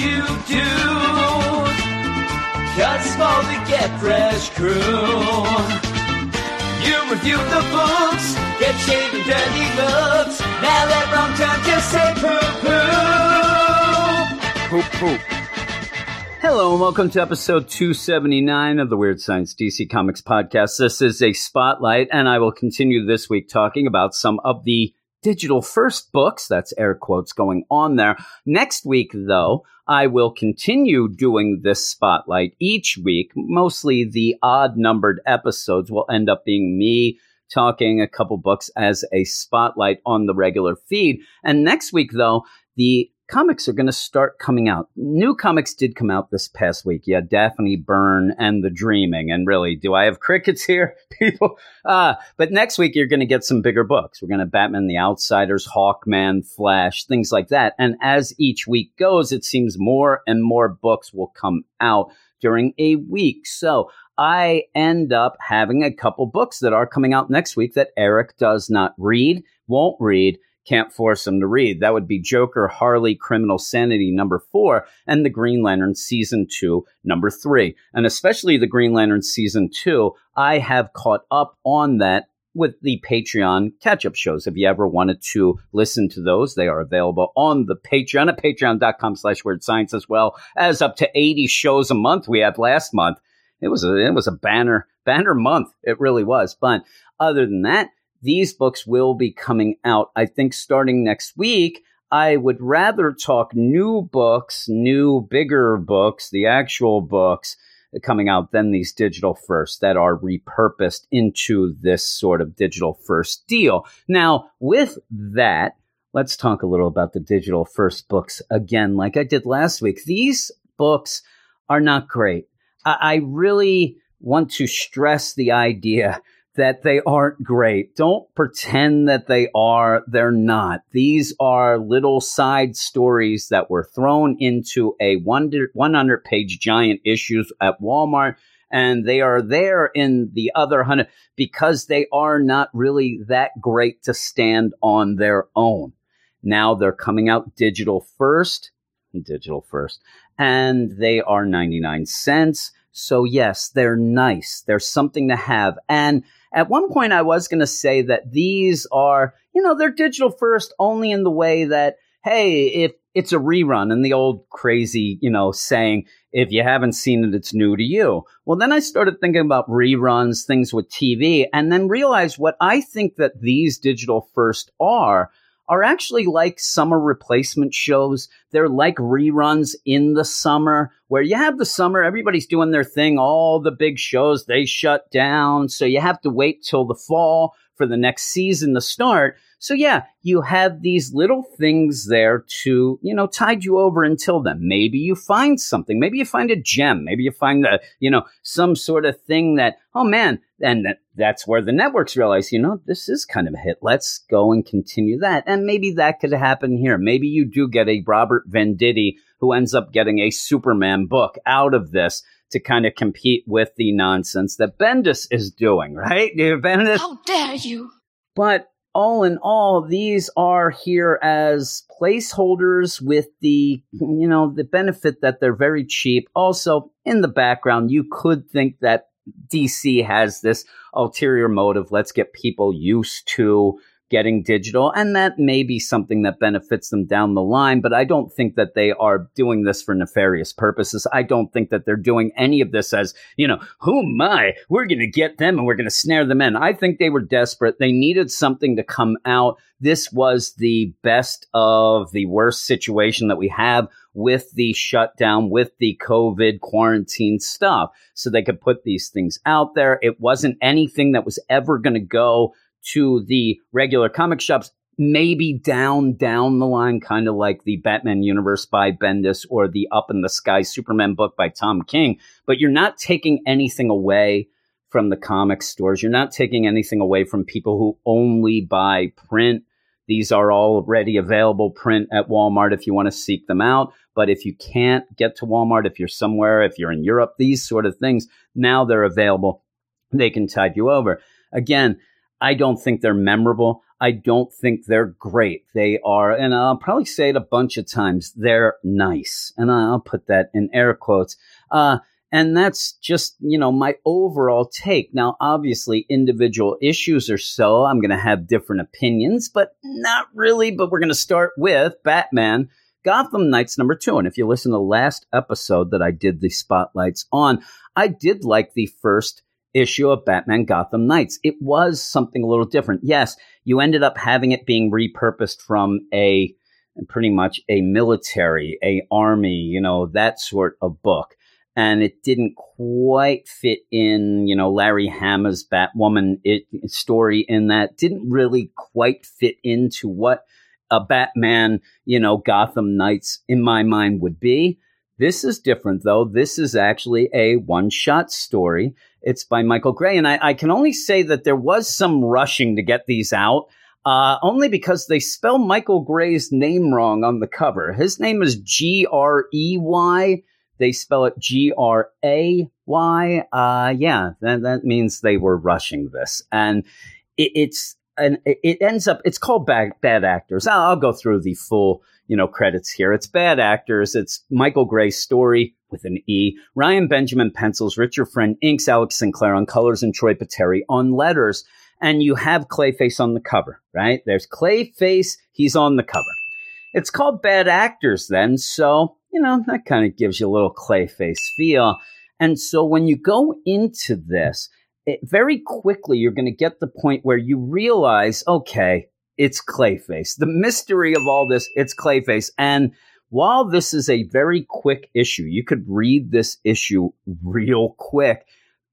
you do. Cause for the Get Fresh crew. You review the books, get shaved and dirty looks. Now let wrong turn to say poo poo. Poop poop. Hello and welcome to episode 279 of the Weird Science DC Comics podcast. This is a spotlight, and I will continue this week talking about some of the digital first books. That's air quotes going on there. Next week, though, I will continue doing this spotlight each week. Mostly the odd numbered episodes will end up being me talking a couple books as a spotlight on the regular feed. And next week, though, the comics are going to start coming out. New comics did come out this past week. Yeah, Daphne Byrne and The Dreaming. And really, do I have crickets here, people? Uh, but next week, you're going to get some bigger books. We're going to Batman the Outsiders, Hawkman, Flash, things like that. And as each week goes, it seems more and more books will come out during a week. So I end up having a couple books that are coming out next week that Eric does not read, won't read can't force them to read. That would be Joker, Harley, Criminal Sanity number four, and The Green Lantern season two, number three. And especially The Green Lantern season two, I have caught up on that with the Patreon catch up shows. If you ever wanted to listen to those, they are available on the Patreon at patreon.com slash weird science as well as up to 80 shows a month we had last month. It was a, it was a banner, banner month. It really was. But other than that, these books will be coming out, I think, starting next week. I would rather talk new books, new, bigger books, the actual books coming out than these digital first that are repurposed into this sort of digital first deal. Now, with that, let's talk a little about the digital first books again, like I did last week. These books are not great. I, I really want to stress the idea that they aren't great. Don't pretend that they are. They're not. These are little side stories that were thrown into a 100 page giant issues at Walmart. And they are there in the other 100 because they are not really that great to stand on their own. Now they're coming out digital first, digital first, and they are 99 cents. So yes, they're nice. They're something to have. And at one point, I was going to say that these are, you know, they're digital first only in the way that, hey, if it's a rerun and the old crazy, you know, saying, if you haven't seen it, it's new to you. Well, then I started thinking about reruns, things with TV, and then realized what I think that these digital first are are actually like summer replacement shows. They're like reruns in the summer where you have the summer, everybody's doing their thing, all the big shows, they shut down. So you have to wait till the fall for the next season to start. So yeah, you have these little things there to, you know, tide you over until then. Maybe you find something. Maybe you find a gem. Maybe you find a, you know, some sort of thing that, oh man, and that, that's where the networks realize, you know, this is kind of a hit. Let's go and continue that. And maybe that could happen here. Maybe you do get a Robert Venditti who ends up getting a Superman book out of this to kind of compete with the nonsense that Bendis is doing, right? Bendis. How dare you? But all in all, these are here as placeholders with the, you know, the benefit that they're very cheap. Also, in the background, you could think that DC has this ulterior motive. Let's get people used to getting digital. And that may be something that benefits them down the line, but I don't think that they are doing this for nefarious purposes. I don't think that they're doing any of this as, you know, who am I? We're going to get them and we're going to snare them in. I think they were desperate. They needed something to come out. This was the best of the worst situation that we have with the shutdown, with the COVID quarantine stuff. So they could put these things out there. It wasn't anything that was ever going to go to the regular comic shops, maybe down down the line, kind of like the Batman universe by Bendis or the Up in the Sky Superman book by Tom King. But you're not taking anything away from the comic stores. You're not taking anything away from people who only buy print. These are already available print at Walmart if you want to seek them out. But if you can't get to Walmart, if you're somewhere, if you're in Europe, these sort of things, now they're available. They can tide you over. Again, I don't think they're memorable. I don't think they're great. They are, and I'll probably say it a bunch of times, they're nice. And I'll put that in air quotes. Uh, and that's just, you know, my overall take. Now, obviously, individual issues or so, I'm going to have different opinions, but not really. But we're going to start with Batman Gotham Knights number two. And if you listen to the last episode that I did the spotlights on, I did like the first issue of Batman Gotham Knights. It was something a little different. Yes, you ended up having it being repurposed from a pretty much a military, a army, you know, that sort of book. And it didn't quite fit in, you know, Larry Hama's Batwoman it, story in that didn't really quite fit into what a Batman, you know, Gotham Knights in my mind would be. This is different, though. This is actually a one shot story. It's by Michael Gray. And I, I, can only say that there was some rushing to get these out, uh, only because they spell Michael Grey's name wrong on the cover. His name is G R E Y. They spell it G R A Y. Uh, yeah, that, that means they were rushing this. And it, it's, and it ends up, it's called Bad, bad Actors. I'll, I'll go through the full you know, credits here. It's Bad Actors. It's Michael Grey's story with an E. Ryan Benjamin pencils, Richard Friend inks, Alex Sinclair on colors, and Troy Peteri on letters. And you have Clayface on the cover, right? There's Clayface. He's on the cover. It's called Bad Actors then. So, you know, that kind of gives you a little Clayface feel. And so when you go into this, it, very quickly you're going to get the point where you realize, okay, it's Clayface. The mystery of all this, it's Clayface. And while this is a very quick issue, you could read this issue real quick.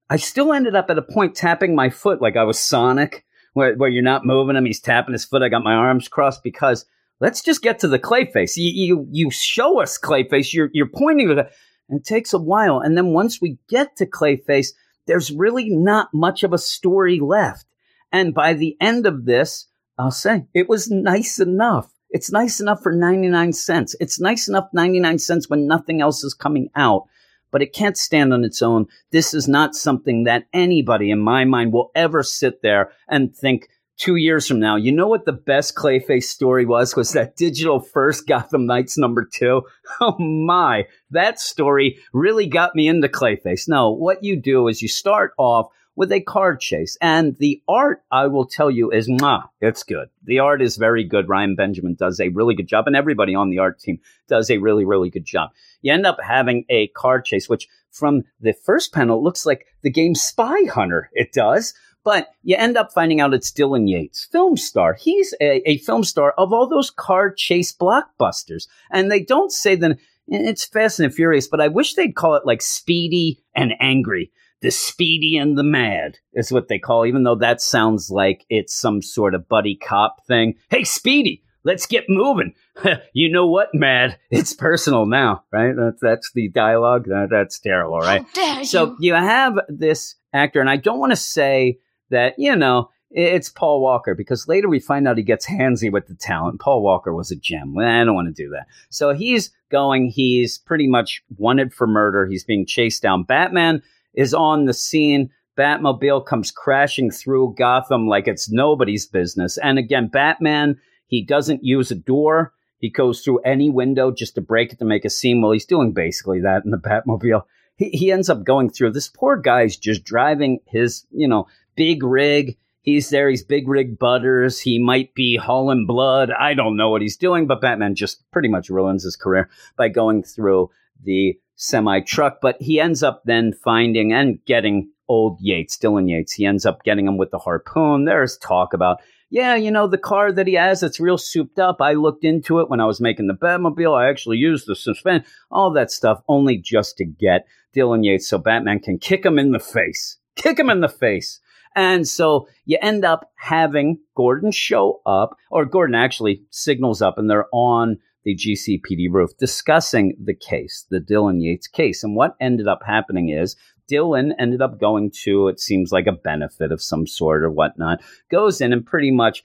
I still ended up at a point tapping my foot like I was Sonic, where, where you're not moving him, he's tapping his foot. I got my arms crossed because let's just get to the Clayface. You, you, you show us Clayface, you're, you're pointing at it, and it takes a while. And then once we get to Clayface, there's really not much of a story left. And by the end of this, I'll say it was nice enough. It's nice enough for 99 cents. It's nice enough 99 cents when nothing else is coming out, but it can't stand on its own. This is not something that anybody in my mind will ever sit there and think two years from now, you know what the best Clayface story was? Was that digital first Gotham Knights number two? Oh my, that story really got me into Clayface. No, what you do is you start off with a car chase. And the art, I will tell you, is mwah, it's good. The art is very good. Ryan Benjamin does a really good job, and everybody on the art team does a really, really good job. You end up having a car chase, which from the first panel looks like the game Spy Hunter. It does. But you end up finding out it's Dylan Yates, film star. He's a, a film star of all those car chase blockbusters. And they don't say that eh, it's Fast and Furious, but I wish they'd call it like Speedy and Angry the speedy and the mad is what they call, even though that sounds like it's some sort of buddy cop thing. Hey, Speedy, let's get moving. you know what, mad? It's personal now, right? That's that's the dialogue. That, that's terrible, right? so you have this actor, and I don't want to say that you know it's Paul Walker because later we find out he gets handsy with the talent. Paul Walker was a gem. I don't want to do that. So he's going. He's pretty much wanted for murder. He's being chased down. Batman is on the scene. Batmobile comes crashing through Gotham like it's nobody's business. And again, Batman, he doesn't use a door. He goes through any window just to break it to make a scene. Well, he's doing basically that in the Batmobile. He, he ends up going through. This poor guy's just driving his, you know, big rig. He's there. He's big rig butters. He might be hauling blood. I don't know what he's doing, but Batman just pretty much ruins his career by going through the semi truck, but he ends up then finding and getting old Yates, Dylan Yates. He ends up getting him with the harpoon. There's talk about, yeah, you know, the car that he has, it's real souped up. I looked into it when I was making the Batmobile. I actually used the suspend, all that stuff, only just to get Dylan Yates so Batman can kick him in the face. Kick him in the face. And so you end up having Gordon show up, or Gordon actually signals up, and they're on the GCPD roof discussing the case, the Dylan Yates case. And what ended up happening is Dylan ended up going to, it seems like a benefit of some sort or whatnot, goes in and pretty much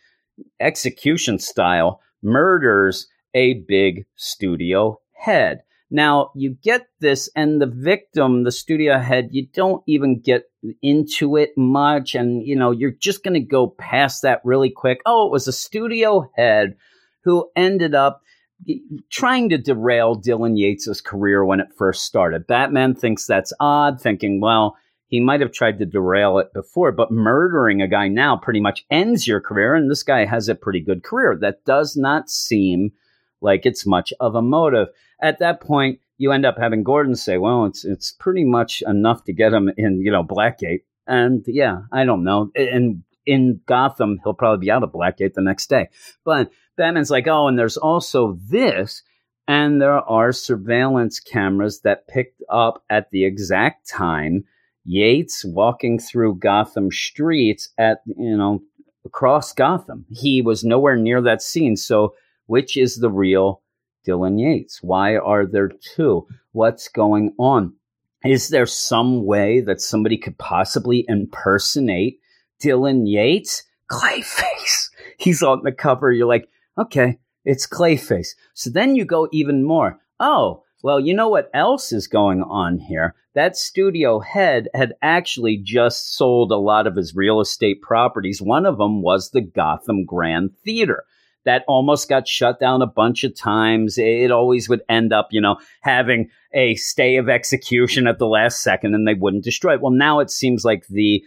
execution style murders a big studio head. Now you get this, and the victim, the studio head, you don't even get into it much, and you know you're just going to go past that really quick. Oh, it was a studio head who ended up trying to derail Dylan Yates's career when it first started. Batman thinks that's odd, thinking, well, he might have tried to derail it before, but murdering a guy now pretty much ends your career, and this guy has a pretty good career. That does not seem like it's much of a motive. At that point, you end up having Gordon say, "Well, it's it's pretty much enough to get him in, you know, Blackgate." And yeah, I don't know. And in Gotham, he'll probably be out of Blackgate the next day. But Batman's like, "Oh, and there's also this." And there are surveillance cameras that picked up at the exact time Yates walking through Gotham streets at, you know, across Gotham. He was nowhere near that scene. So, which is the real Dylan Yates? Why are there two? What's going on? Is there some way that somebody could possibly impersonate Dylan Yates? Clayface. He's on the cover. You're like, okay, it's Clayface. So then you go even more. Oh, well, you know what else is going on here? That studio head had actually just sold a lot of his real estate properties. One of them was the Gotham Grand Theater. That almost got shut down a bunch of times. It always would end up, you know, having a stay of execution at the last second and they wouldn't destroy it. Well, now it seems like the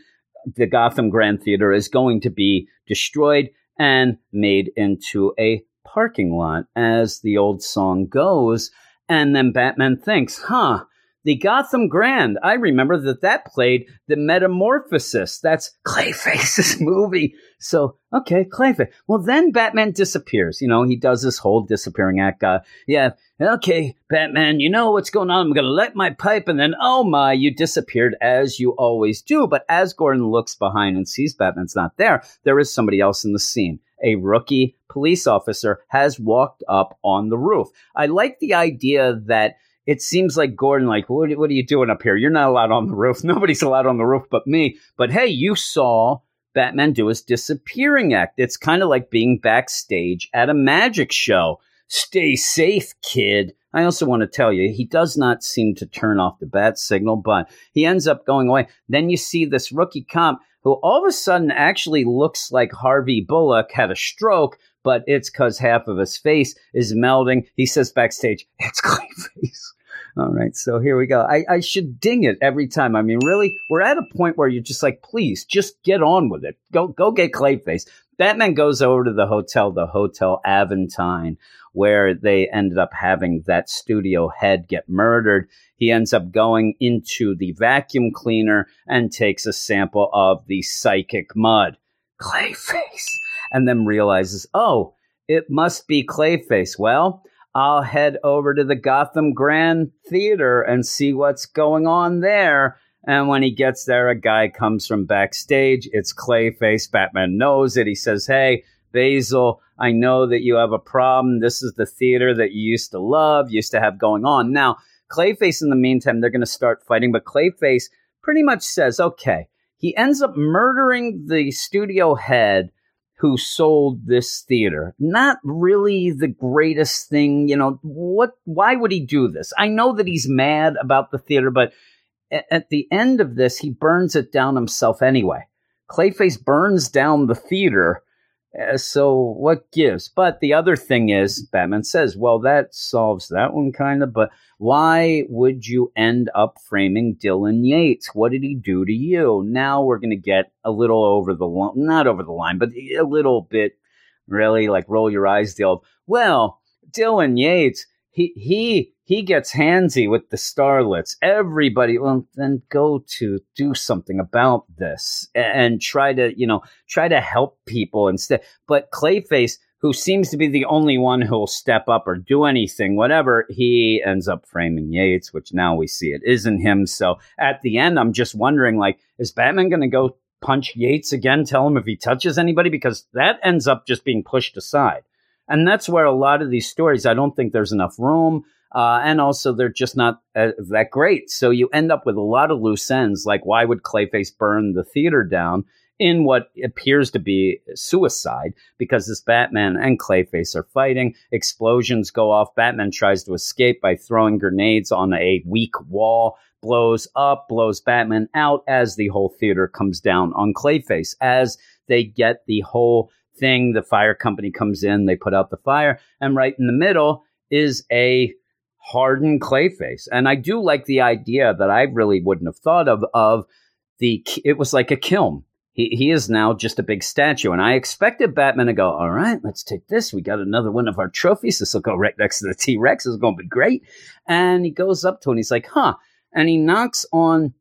the Gotham Grand Theater is going to be destroyed and made into a parking lot, as the old song goes. And then Batman thinks, huh, the Gotham Grand. I remember that that played the Metamorphosis. That's Clayface's movie. So, okay, Clayface. Well, then Batman disappears. You know, he does this whole disappearing act. Uh, yeah, okay, Batman, you know what's going on. I'm going to light my pipe. And then, oh my, you disappeared as you always do. But as Gordon looks behind and sees Batman's not there, there is somebody else in the scene a rookie police officer has walked up on the roof. I like the idea that it seems like Gordon, like, what, what are you doing up here? You're not allowed on the roof. Nobody's allowed on the roof but me. But hey, you saw Batman do his disappearing act. It's kind of like being backstage at a magic show. Stay safe, kid. I also want to tell you, he does not seem to turn off the bat signal, but he ends up going away. Then you see this rookie cop who all of a sudden actually looks like Harvey Bullock had a stroke, but it's because half of his face is melding. He says backstage, it's Clayface. All right, so here we go. I, I should ding it every time. I mean, really, we're at a point where you're just like, please, just get on with it. Go, go get Clayface. Batman goes over to the hotel, the Hotel Aventine, where they ended up having that studio head get murdered. He ends up going into the vacuum cleaner and takes a sample of the psychic mud. Clayface. And then realizes, oh, it must be Clayface. Well, I'll head over to the Gotham Grand Theater and see what's going on there. And when he gets there, a guy comes from backstage. It's Clayface. Batman knows it. He says, Hey, Basil, I know that you have a problem. This is the theater that you used to love, used to have going on. Now, Clayface, in the meantime, they're going to start fighting, but Clayface pretty much says, okay, he ends up murdering the studio head who sold this theater. Not really the greatest thing, you know, what why would he do this? I know that he's mad about the theater, but at the end of this, he burns it down himself anyway. Clayface burns down the theater. Uh, so what gives? But the other thing is, Batman says, well, that solves that one kind of, but why would you end up framing Dylan Yates? What did he do to you? Now we're going to get a little over the line, not over the line, but a little bit really like roll your eyes deal. Well, Dylan Yates, he, he, he gets handsy with the starlets. Everybody, well, then go to do something about this and try to, you know, try to help people instead. But Clayface, who seems to be the only one who'll step up or do anything, whatever, he ends up framing Yates, which now we see it isn't him. So at the end, I'm just wondering, like, is Batman going to go punch Yates again, tell him if he touches anybody? Because that ends up just being pushed aside. And that's where a lot of these stories, I don't think there's enough room. Uh, and also, they're just not uh, that great. So you end up with a lot of loose ends. Like, why would Clayface burn the theater down? in what appears to be suicide because this Batman and Clayface are fighting. Explosions go off. Batman tries to escape by throwing grenades on a weak wall, blows up, blows Batman out as the whole theater comes down on Clayface. As they get the whole thing, the fire company comes in, they put out the fire, and right in the middle is a hardened Clayface. And I do like the idea that I really wouldn't have thought of of the it was like a kiln. He, he is now just a big statue. And I expected Batman to go, all right, let's take this. We got another one of our trophies. This will go right next to the T Rex. It's going to be great. And he goes up to it and he's like, huh. And he knocks on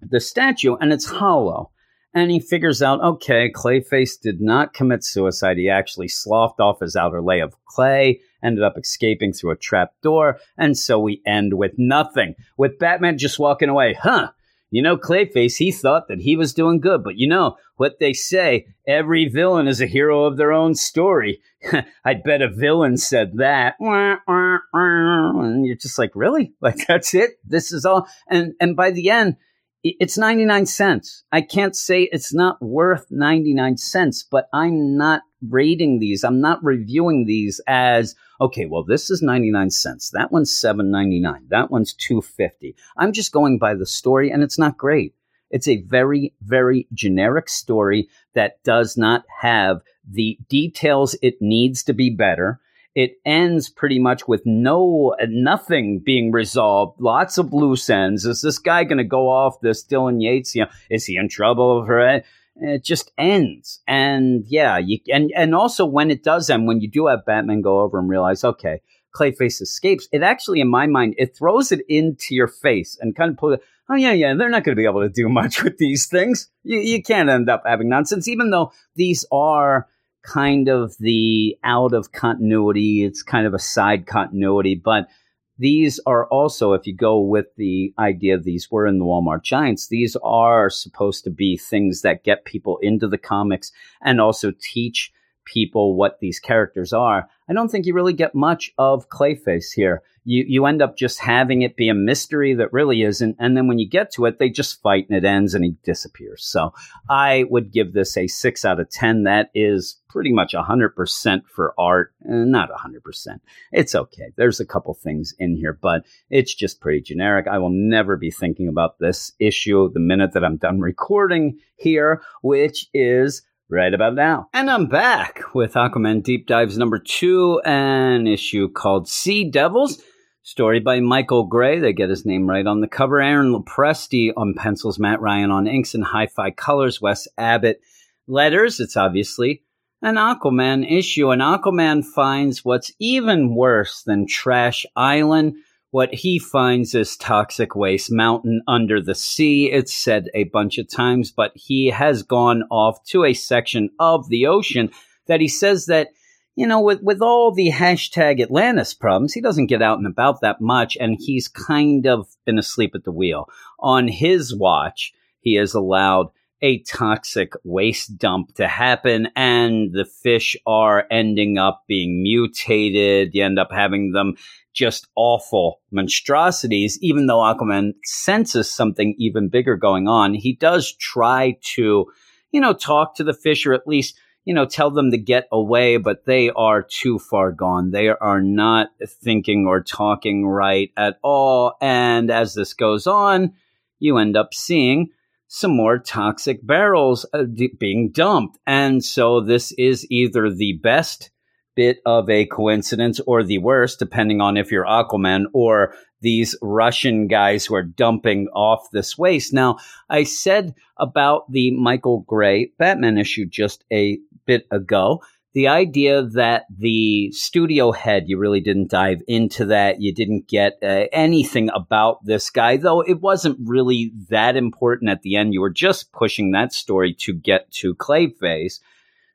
the statue and it's hollow. And he figures out, okay, Clayface did not commit suicide. He actually sloughed off his outer layer of clay, ended up escaping through a trap door. And so we end with nothing, with Batman just walking away. Huh. You know, Clayface, he thought that he was doing good, but you know what they say every villain is a hero of their own story. I'd bet a villain said that. And you're just like, really? Like, that's it? This is all? And, and by the end, it's 99 cents. I can't say it's not worth 99 cents, but I'm not rating these. I'm not reviewing these as, okay, well, this is 99 cents. That one's 7.99. That one's 250. I'm just going by the story and it's not great. It's a very, very generic story that does not have the details it needs to be better it ends pretty much with no nothing being resolved. Lots of loose ends. Is this guy going to go off? This Dylan Yates, you know, is he in trouble for it? It just ends, and yeah, you and and also when it does end, when you do have Batman go over and realize, okay, Clayface escapes, it actually, in my mind, it throws it into your face and kind of put. Oh yeah, yeah, they're not going to be able to do much with these things. You you can't end up having nonsense, even though these are kind of the out of continuity. It's kind of a side continuity, but these are also, if you go with the idea of these were in the Walmart Giants, these are supposed to be things that get people into the comics and also teach people what these characters are. I don't think you really get much of Clayface here. You you end up just having it be a mystery that really isn't, and then when you get to it, they just fight and it ends and he disappears. So I would give this a six out of ten. That is pretty much hundred percent for art, eh, not hundred percent. It's okay. There's a couple things in here, but it's just pretty generic. I will never be thinking about this issue the minute that I'm done recording here, which is right about now. And I'm back with Aquaman Deep Dives number two, an issue called Sea Devils. Story by Michael Grey. They get his name right on the cover. Aaron Lopresti on pencils, Matt Ryan on inks and hi-fi colors, Wes Abbott letters. It's obviously an Aquaman issue. And Aquaman finds what's even worse than Trash Island what he finds is toxic waste mountain under the sea. It's said a bunch of times, but he has gone off to a section of the ocean that he says that, you know, with, with all the hashtag Atlantis problems, he doesn't get out and about that much, and he's kind of been asleep at the wheel. On his watch, he has allowed a toxic waste dump to happen and the fish are ending up being mutated. You end up having them just awful monstrosities, even though Aquaman senses something even bigger going on, he does try to, you know, talk to the fish or at least, you know, tell them to get away, but they are too far gone. They are not thinking or talking right at all. And as this goes on, you end up seeing some more toxic barrels uh, d- being dumped. And so this is either the best bit of a coincidence or the worst, depending on if you're Aquaman or these Russian guys who are dumping off this waste. Now, I said about the Michael Grey Batman issue just a bit ago. The idea that the studio head, you really didn't dive into that. You didn't get uh, anything about this guy, though it wasn't really that important at the end. You were just pushing that story to get to Clayface.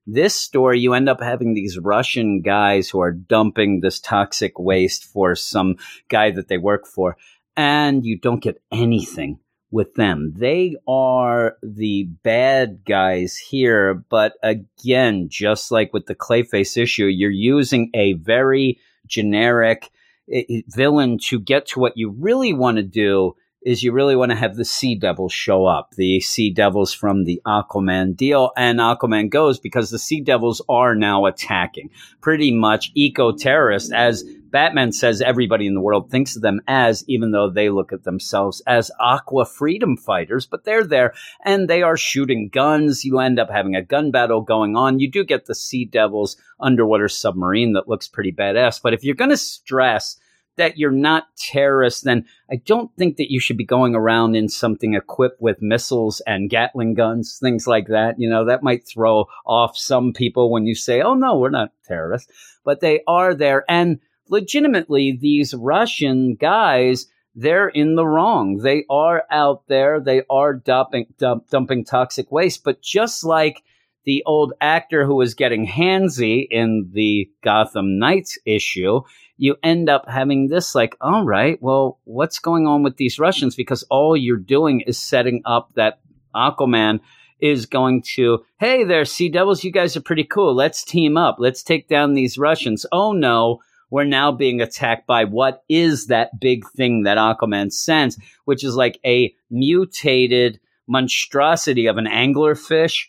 This story, you end up having these Russian guys who are dumping this toxic waste for some guy that they work for, and you don't get anything with them. They are the bad guys here, but again, just like with the Clayface issue, you're using a very generic eh, eh, villain to get to what you really want to do is you really want to have the Sea Devils show up, the Sea Devils from the Aquaman deal. And Aquaman goes because the Sea Devils are now attacking pretty much eco terrorists, as Batman says everybody in the world thinks of them as, even though they look at themselves as aqua freedom fighters, but they're there and they are shooting guns. You end up having a gun battle going on. You do get the Sea Devils underwater submarine that looks pretty badass. But if you're going to stress that you're not terrorists, then I don't think that you should be going around in something equipped with missiles and Gatling guns, things like that. You know, that might throw off some people when you say, oh, no, we're not terrorists. But they are there. And legitimately, these Russian guys, they're in the wrong. They are out there. They are dumping, dump, dumping toxic waste. But just like the old actor who was getting handsy in the Gotham Knights issue, you end up having this like, all right, well, what's going on with these Russians? Because all you're doing is setting up that Aquaman is going to, hey there, Sea Devils, you guys are pretty cool. Let's team up. Let's take down these Russians. Oh no, we're now being attacked by what is that big thing that Aquaman sends, which is like a mutated monstrosity of an anglerfish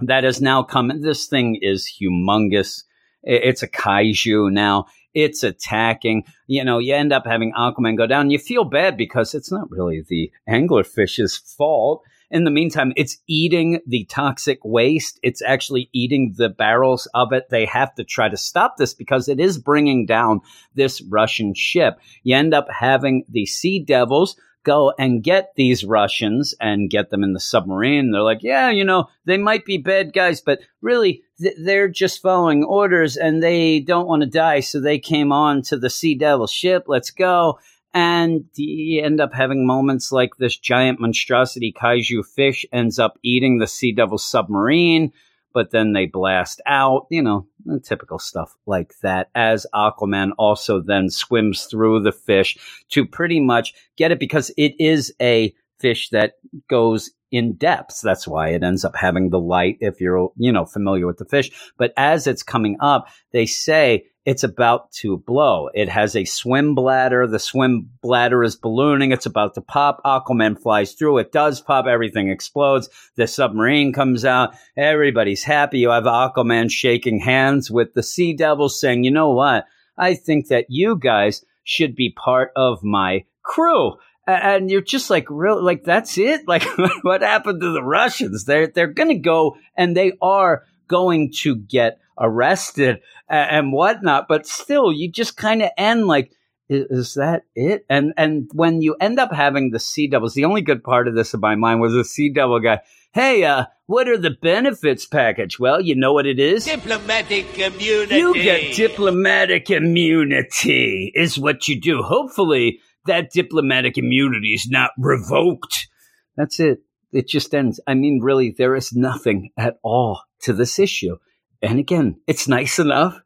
that has now come. This thing is humongous. It's a kaiju now it's attacking. You know, you end up having Aquaman go down. You feel bad because it's not really the anglerfish's fault. In the meantime, it's eating the toxic waste. It's actually eating the barrels of it. They have to try to stop this because it is bringing down this Russian ship. You end up having the Sea Devils go and get these Russians and get them in the submarine. They're like, yeah, you know, they might be bad guys, but really th- they're just following orders and they don't want to die. So they came on to the Sea Devil ship. Let's go. And you end up having moments like this giant monstrosity kaiju fish ends up eating the Sea Devil submarine but then they blast out, you know, typical stuff like that. As Aquaman also then swims through the fish to pretty much get it because it is a fish that goes in depth. That's why it ends up having the light if you're, you know, familiar with the fish. But as it's coming up, they say it's about to blow. It has a swim bladder. The swim bladder is ballooning. It's about to pop. Aquaman flies through. It does pop. Everything explodes. The submarine comes out. Everybody's happy. You have Aquaman shaking hands with the Sea Devils saying, you know what? I think that you guys should be part of my crew. And you're just like, really, like that's it. Like, what happened to the Russians? They're they're going to go, and they are going to get arrested and whatnot. But still, you just kind of end like, is, is, that it? And and when you end up having the Sea Devils, the only good part of this in my mind was the Sea Devil guy. Hey, uh, what are the benefits package? Well, you know what it is? Diplomatic immunity. You get diplomatic immunity, is what you do. Hopefully, that diplomatic immunity is not revoked. That's it. It just ends. I mean, really, there is nothing at all to this issue. And again, it's nice enough.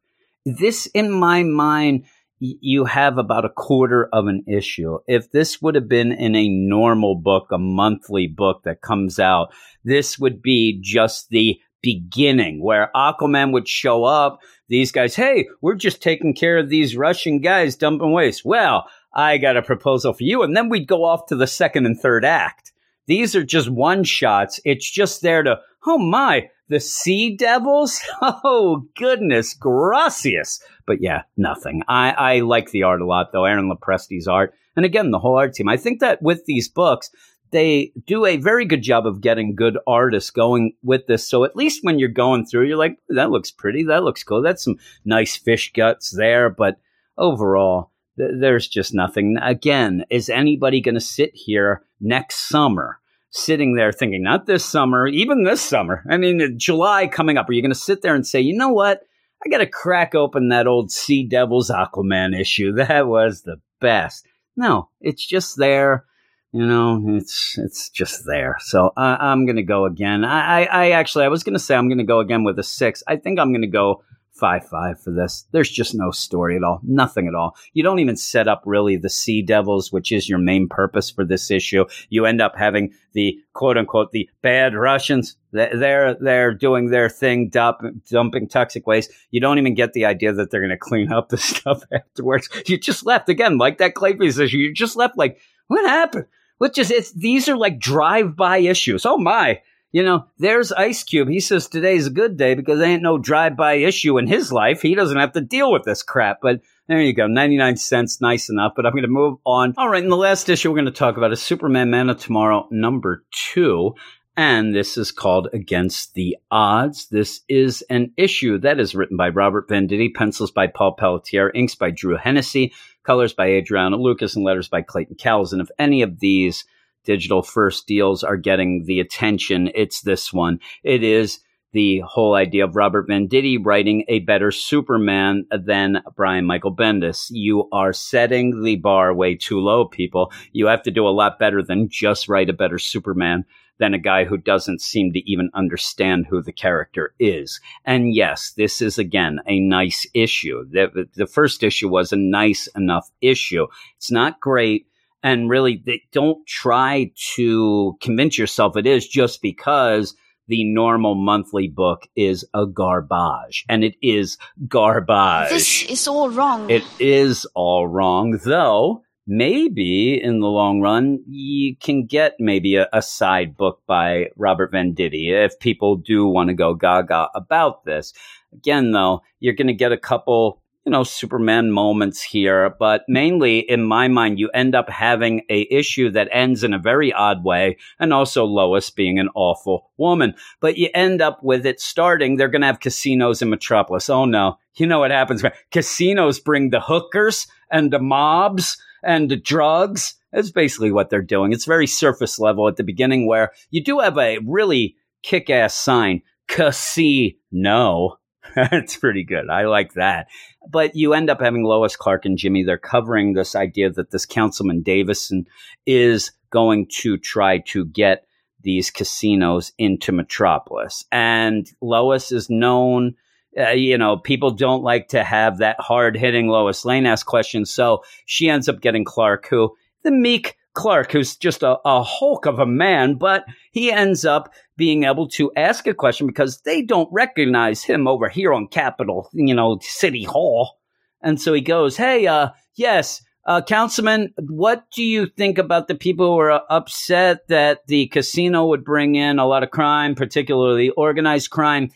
This, in my mind, you have about a quarter of an issue. If this would have been in a normal book, a monthly book that comes out, this would be just the beginning where Aquaman would show up. These guys, hey, we're just taking care of these Russian guys dumping waste. Well, I got a proposal for you. And then we'd go off to the second and third act. These are just one shots. It's just there to, oh my, the Sea Devils? Oh, goodness gracious. But yeah, nothing. I, I like the art a lot, though, Aaron Lopresti's art. And again, the whole art team. I think that with these books, they do a very good job of getting good artists going with this. So at least when you're going through, you're like, that looks pretty. That looks cool. That's some nice fish guts there. But overall, th- there's just nothing. Again, is anybody going to sit here next summer? Sitting there thinking, not this summer, even this summer. I mean, uh, July coming up. Are you going to sit there and say, you know what? I got to crack open that old Sea Devils Aquaman issue. That was the best. No, it's just there. You know, it's it's just there. So uh, I, am going to go again. I, I, I actually I was going to say I'm going to go again with a six. I think I'm going to go five five for this. There's just no story at all, nothing at all. You don't even set up really the Sea Devils, which is your main purpose for this issue. You end up having the quote unquote the bad Russians. They're they're doing their thing, dump, dumping toxic waste. You don't even get the idea that they're going to clean up the stuff afterwards. You just left again, like that Clayface issue. You just left like, what happened? What just it's these are like drive-by issues. Oh my. You know, there's Ice Cube. He says today's a good day because there ain't no drive-by issue in his life. He doesn't have to deal with this crap. But there you go. 99 cents. Nice enough. But I'm going to move on. All right. in the last issue we're going to talk about is Superman Man of Tomorrow number two. And this is called Against the Odds. This is an issue that is written by Robert Venditti, pencils by Paul Pelletier, inks by Drew Hennessy, colors by Adriana Lucas, and letters by Clayton Cowles. And if any of these digital first deals are getting the attention, it's this one. It is the whole idea of Robert Venditti writing a better Superman than Brian Michael Bendis. You are setting the bar way too low, people. You have to do a lot better than just write a better Superman than a guy who doesn't seem to even understand who the character is. And yes, this is again a nice issue. The, the first issue was a nice enough issue. It's not great. And really, they don't try to convince yourself it is just because the normal monthly book is a garbage. And it is garbage. This is all wrong. It is all wrong, though maybe in the long run you can get maybe a, a, side book by Robert Venditti if people do want to go gaga about this. Again, though, you're going to get a couple, you know, Superman moments here, but mainly in my mind, you end up having a issue that ends in a very odd way, and also Lois being an awful woman. But you end up with it starting. They're going to have casinos in Metropolis. Oh no, you know what happens? Casinos bring the hookers and the mobs and the drugs. That's basically what they're doing. It's very surface level at the beginning where you do have a really kick ass sign, casino. That's pretty good. I like that. But you end up having Lois Clark and Jimmy. They're covering this idea that this Councilman Davison is going to try to get these casinos into Metropolis. And Lois is known uh, you know, people don't like to have that hard hitting Lois Lane ask questions. So she ends up getting Clark, who the meek Clark, who's just a, a hulk of a man, but he ends up being able to ask a question because they don't recognize him over here on Capitol, you know, City Hall. And so he goes, Hey, uh, yes, uh, Councilman, what do you think about the people who are upset that the casino would bring in a lot of crime, particularly organized crime?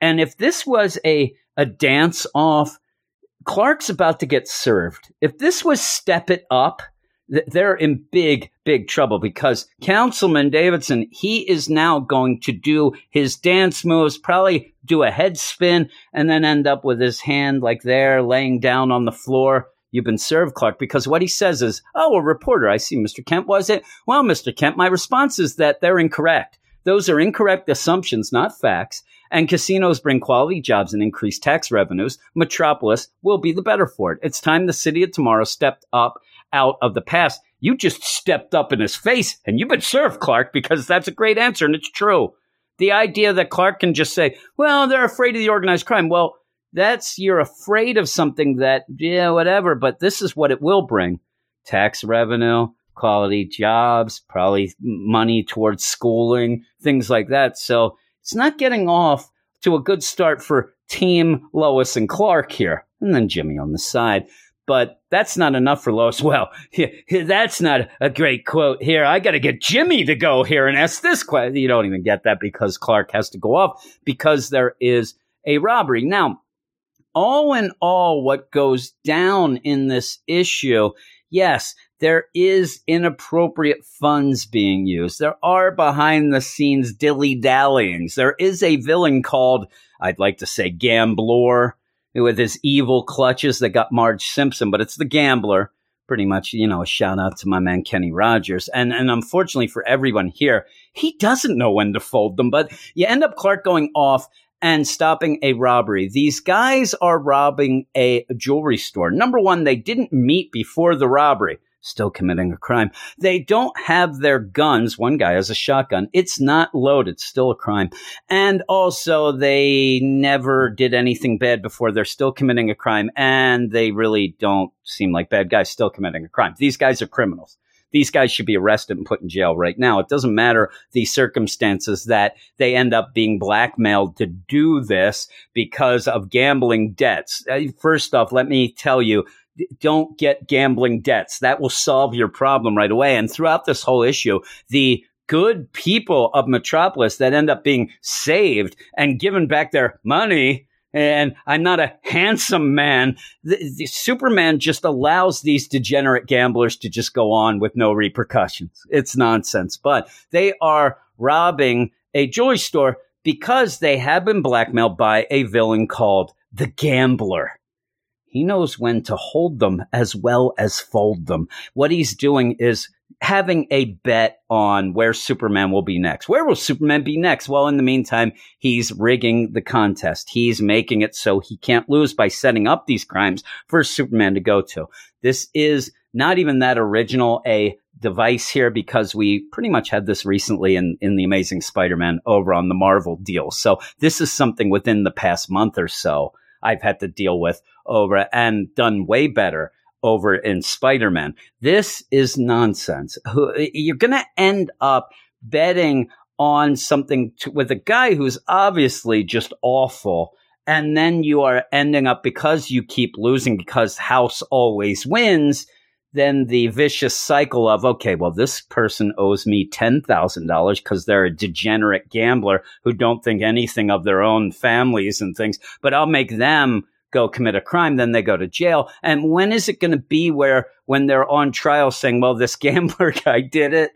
And if this was a, a dance off, Clark's about to get served. If this was step it up, they're in big, big trouble because Councilman Davidson, he is now going to do his dance moves, probably do a head spin, and then end up with his hand like there, laying down on the floor. You've been served, Clark, because what he says is, Oh, a reporter. I see, Mr. Kemp. was it? Well, Mr. Kemp, my response is that they're incorrect. Those are incorrect assumptions, not facts. And casinos bring quality jobs and increased tax revenues. Metropolis will be the better for it. It's time the city of tomorrow stepped up out of the past. You just stepped up in his face and you've been served, Clark, because that's a great answer and it's true. The idea that Clark can just say, well, they're afraid of the organized crime. Well, that's you're afraid of something that, yeah, whatever, but this is what it will bring tax revenue, quality jobs, probably money towards schooling, things like that. So it's not getting off to a good start for Team Lois and Clark here. And then Jimmy on the side. But that's not enough for Lois. Well, that's not a great quote here. I got to get Jimmy to go here and ask this question. You don't even get that because Clark has to go off because there is a robbery. Now, all in all, what goes down in this issue, yes, there is inappropriate funds being used. There are behind the scenes dilly dallyings. There is a villain called, I'd like to say, Gambler with his evil clutches that got Marge Simpson, but it's the Gambler. Pretty much, you know, a shout out to my man Kenny Rogers. And and unfortunately for everyone here, he doesn't know when to fold them. But you end up Clark going off and stopping a robbery. These guys are robbing a jewelry store. Number one, they didn't meet before the robbery still committing a crime. They don't have their guns. One guy has a shotgun. It's not loaded. Still a crime. And also they never did anything bad before. They're still committing a crime and they really don't seem like bad guys still committing a crime. These guys are criminals. These guys should be arrested and put in jail right now. It doesn't matter the circumstances that they end up being blackmailed to do this because of gambling debts. Uh, first off, let me tell you, don't get gambling debts. That will solve your problem right away. And throughout this whole issue, the good people of Metropolis that end up being saved and given back their money. And I'm not a handsome man. The, the Superman just allows these degenerate gamblers to just go on with no repercussions. It's nonsense. But they are robbing a jewelry store because they have been blackmailed by a villain called the Gambler. He knows when to hold them as well as fold them. What he's doing is having a bet on where Superman will be next. Where will Superman be next? Well, in the meantime, he's rigging the contest. He's making it so he can't lose by setting up these crimes for Superman to go to. This is not even that original a device here because we pretty much had this recently in, in the Amazing Spider-Man over on the Marvel deal. So this is something within the past month or so I've had to deal with over and done way better over in Spider Man. This is nonsense. You're going to end up betting on something to, with a guy who's obviously just awful. And then you are ending up because you keep losing because house always wins. Then the vicious cycle of, okay, well, this person owes me $10,000 because they're a degenerate gambler who don't think anything of their own families and things, but I'll make them go commit a crime, then they go to jail. And when is it going to be where, when they're on trial saying, well, this gambler guy did it?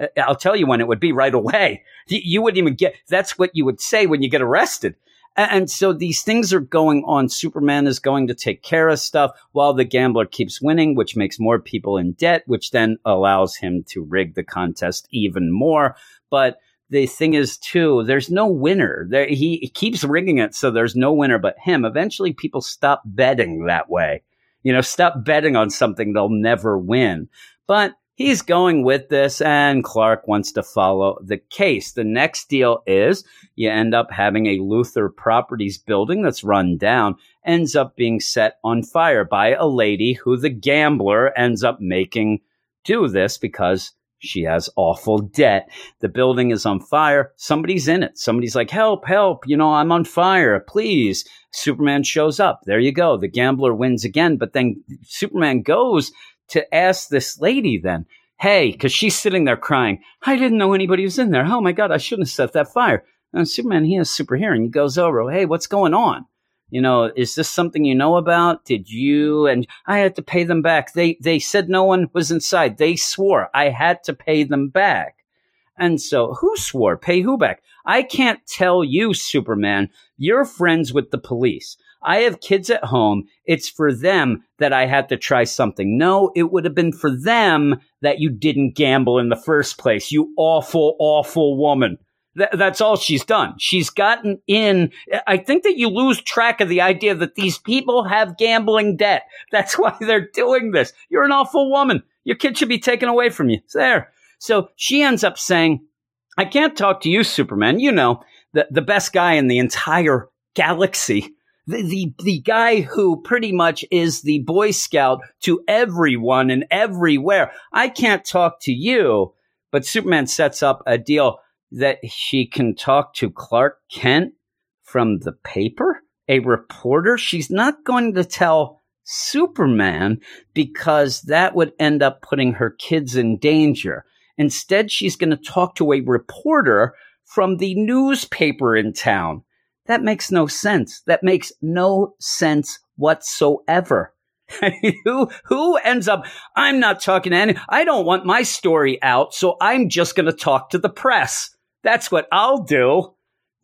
Uh, I'll tell you when it would be right away. You wouldn't even get, that's what you would say when you get arrested. And so these things are going on. Superman is going to take care of stuff while the gambler keeps winning, which makes more people in debt, which then allows him to rig the contest even more. But the thing is too there's no winner there he, he, keeps rigging it so there's no winner but him eventually people stop betting that way you know stop betting on something they'll never win but he's going with this and clark wants to follow the case the next deal is you end up having a Luthor properties building that's run down ends up being set on fire by a lady who the gambler ends up making do this because she has awful debt. The building is on fire. Somebody's in it. Somebody's like, help, help. You know, I'm on fire. Please. Superman shows up. There you go. The gambler wins again. But then Superman goes to ask this lady then, hey, because she's sitting there crying, I didn't know anybody was in there. Oh my God, I shouldn't have set that fire. And Superman, he has super hearing. He goes over, hey, what's going on? you know, is this something you know about? Did you? And I had to pay them back. They, they said no one was inside. They swore I had to pay them back. And so who swore? Pay who back? I can't tell you, Superman. You're friends with the police. I have kids at home. It's for them that I had to try something. No, it would have been for them that you didn't gamble in the first place. You awful, awful woman. Th- that's all she's done. She's gotten in. I think that you lose track of the idea that these people have gambling debt. That's why they're doing this. You're an awful woman. Your kid should be taken away from you. It's there. So she ends up saying, I can't talk to you, Superman. You know, the, the best guy in the entire galaxy. The, the, the guy who pretty much is the Boy Scout to everyone and everywhere. I can't talk to you, but Superman sets up a deal that she can talk to Clark Kent from the paper, a reporter. She's not going to tell Superman because that would end up putting her kids in danger. Instead, she's going to talk to a reporter from the newspaper in town. That makes no sense. That makes no sense whatsoever. who who ends up I'm not talking to any I don't want my story out, so I'm just going to talk to the press. That's what I'll do.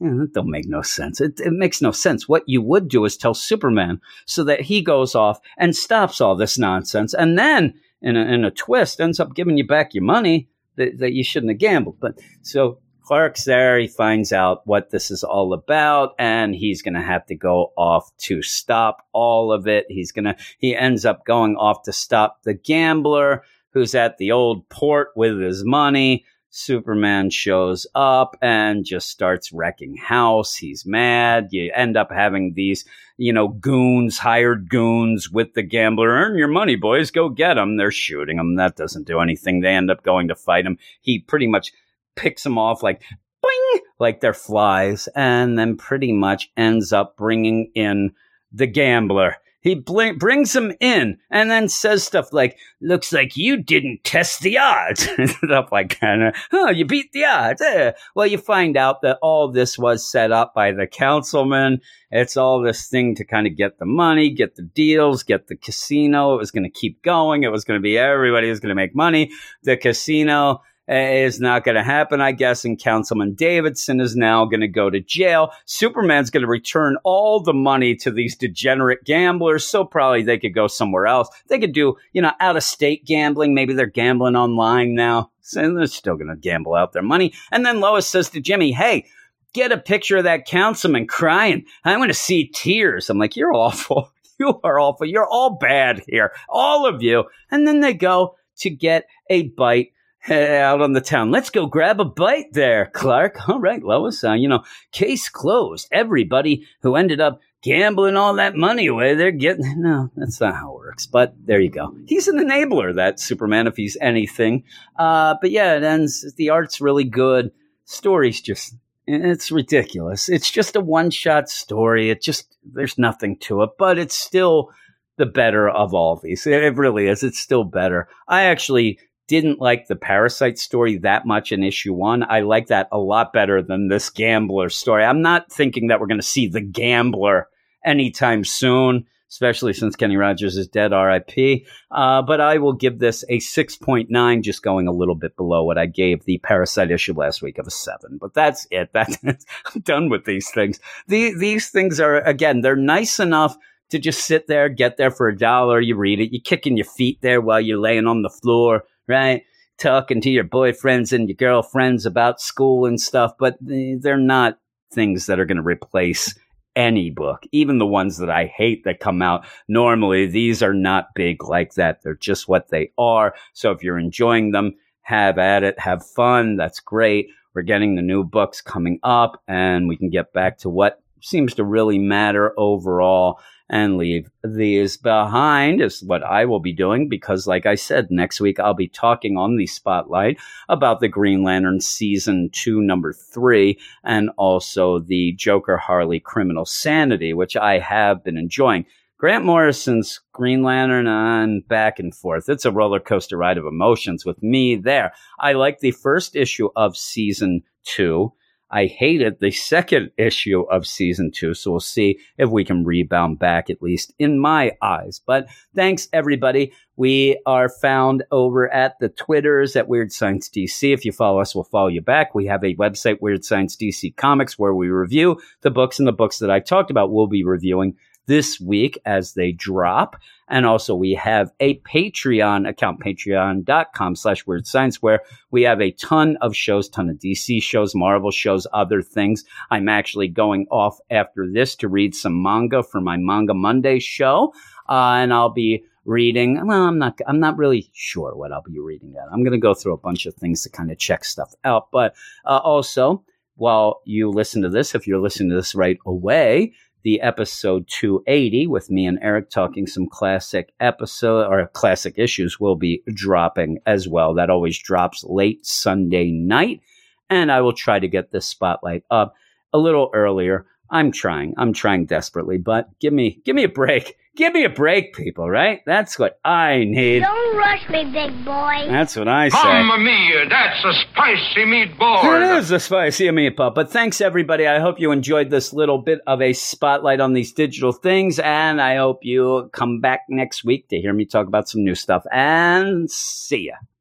Yeah, don't make no sense. It, it makes no sense. What you would do is tell Superman so that he goes off and stops all this nonsense, and then in a, in a twist ends up giving you back your money that, that you shouldn't have gambled. But so Clark's there. He finds out what this is all about, and he's going to have to go off to stop all of it. He's going to, he ends up going off to stop the gambler who's at the old port with his money. Superman shows up and just starts wrecking house. He's mad. You end up having these, you know, goons, hired goons with the gambler. Earn your money, boys. Go get them. They're shooting him. That doesn't do anything. They end up going to fight him. He pretty much picks them off like, boing, like they're flies, and then pretty much ends up bringing in the gambler he bl- brings him in and then says stuff like, looks like you didn't test the odds. Stuff like that. Oh, you beat the odds. Eh. Well, you find out that all this was set up by the councilman. It's all this thing to kind of get the money, get the deals, get the casino. It was going to keep going. It was going to be everybody was going to make money. The casino is not going to happen, I guess. And Councilman Davidson is now going to go to jail. Superman's going to return all the money to these degenerate gamblers. So probably they could go somewhere else. They could do, you know, out of state gambling. Maybe they're gambling online now. So they're still going to gamble out their money. And then Lois says to Jimmy, Hey, get a picture of that councilman crying. I want to see tears. I'm like, You're awful. You are awful. You're all bad here. All of you. And then they go to get a bite out on the town. Let's go grab a bite there, Clark. All right, Lois. Uh, you know, case closed. Everybody who ended up gambling all that money away, they're getting. No, that's not how it works. But there you go. He's an enabler, that Superman, if he's anything. Uh, but yeah, it ends. The art's really good. Story's just. It's ridiculous. It's just a one shot story. It just, there's nothing to it, but it's still the better of all these. It really is. It's still better. I actually didn't like the Parasite story that much in issue one. I like that a lot better than this Gambler story. I'm not thinking that we're going to see the Gambler anytime soon, especially since Kenny Rogers is dead, RIP. Uh, but I will give this a 6.9, just going a little bit below what I gave the Parasite issue last week of a 7. But that's it. That's, I'm done with these things. The, these things are, again, they're nice enough to just sit there, get there for a dollar, you read it, you're kicking your feet there while you're laying on the floor right? Talking to your boyfriends and your girlfriends about school and stuff, but they're not things that are going to replace any book, even the ones that I hate that come out. Normally, these are not big like that. They're just what they are. So if you're enjoying them, have at it, have fun. That's great. We're getting the new books coming up, and we can get back to what seems to really matter overall and leave these behind is what I will be doing because, like I said, next week I'll be talking on the spotlight about the Green Lantern season two, number three, and also the Joker Harley Criminal Sanity, which I have been enjoying. Grant Morrison's Green Lantern on back and forth. It's a roller coaster ride of emotions with me there. I like the first issue of season two. I hated the second issue of season two. So we'll see if we can rebound back, at least in my eyes. But thanks, everybody. We are found over at the Twitters at Weird Science DC. If you follow us, we'll follow you back. We have a website, Weird Science DC Comics, where we review the books and the books that I talked about. We'll be reviewing this week as they drop. And also we have a Patreon account, patreon.com slash weird science, where we have a ton of shows, ton of DC shows, Marvel shows, other things. I'm actually going off after this to read some manga for my Manga Monday show. Uh, and I'll be reading. Well, I'm not. I'm not really sure what I'll be reading. Yet. I'm going to go through a bunch of things to kind of check stuff out. But uh, also, while you listen to this, if you're listening to this right away, the episode 280 with me and Eric talking some classic episode or classic issues will be dropping as well. That always drops late Sunday night. And I will try to get this spotlight up a little earlier. I'm trying. I'm trying desperately, but give me give me a break. Give me a break, people, right? That's what I need. Don't rush me, big boy. That's what I say. Mamma mia, that's a spicy meatball. It is a spicy meatball. But thanks, everybody. I hope you enjoyed this little bit of a spotlight on these digital things. And I hope you come back next week to hear me talk about some new stuff. And see ya.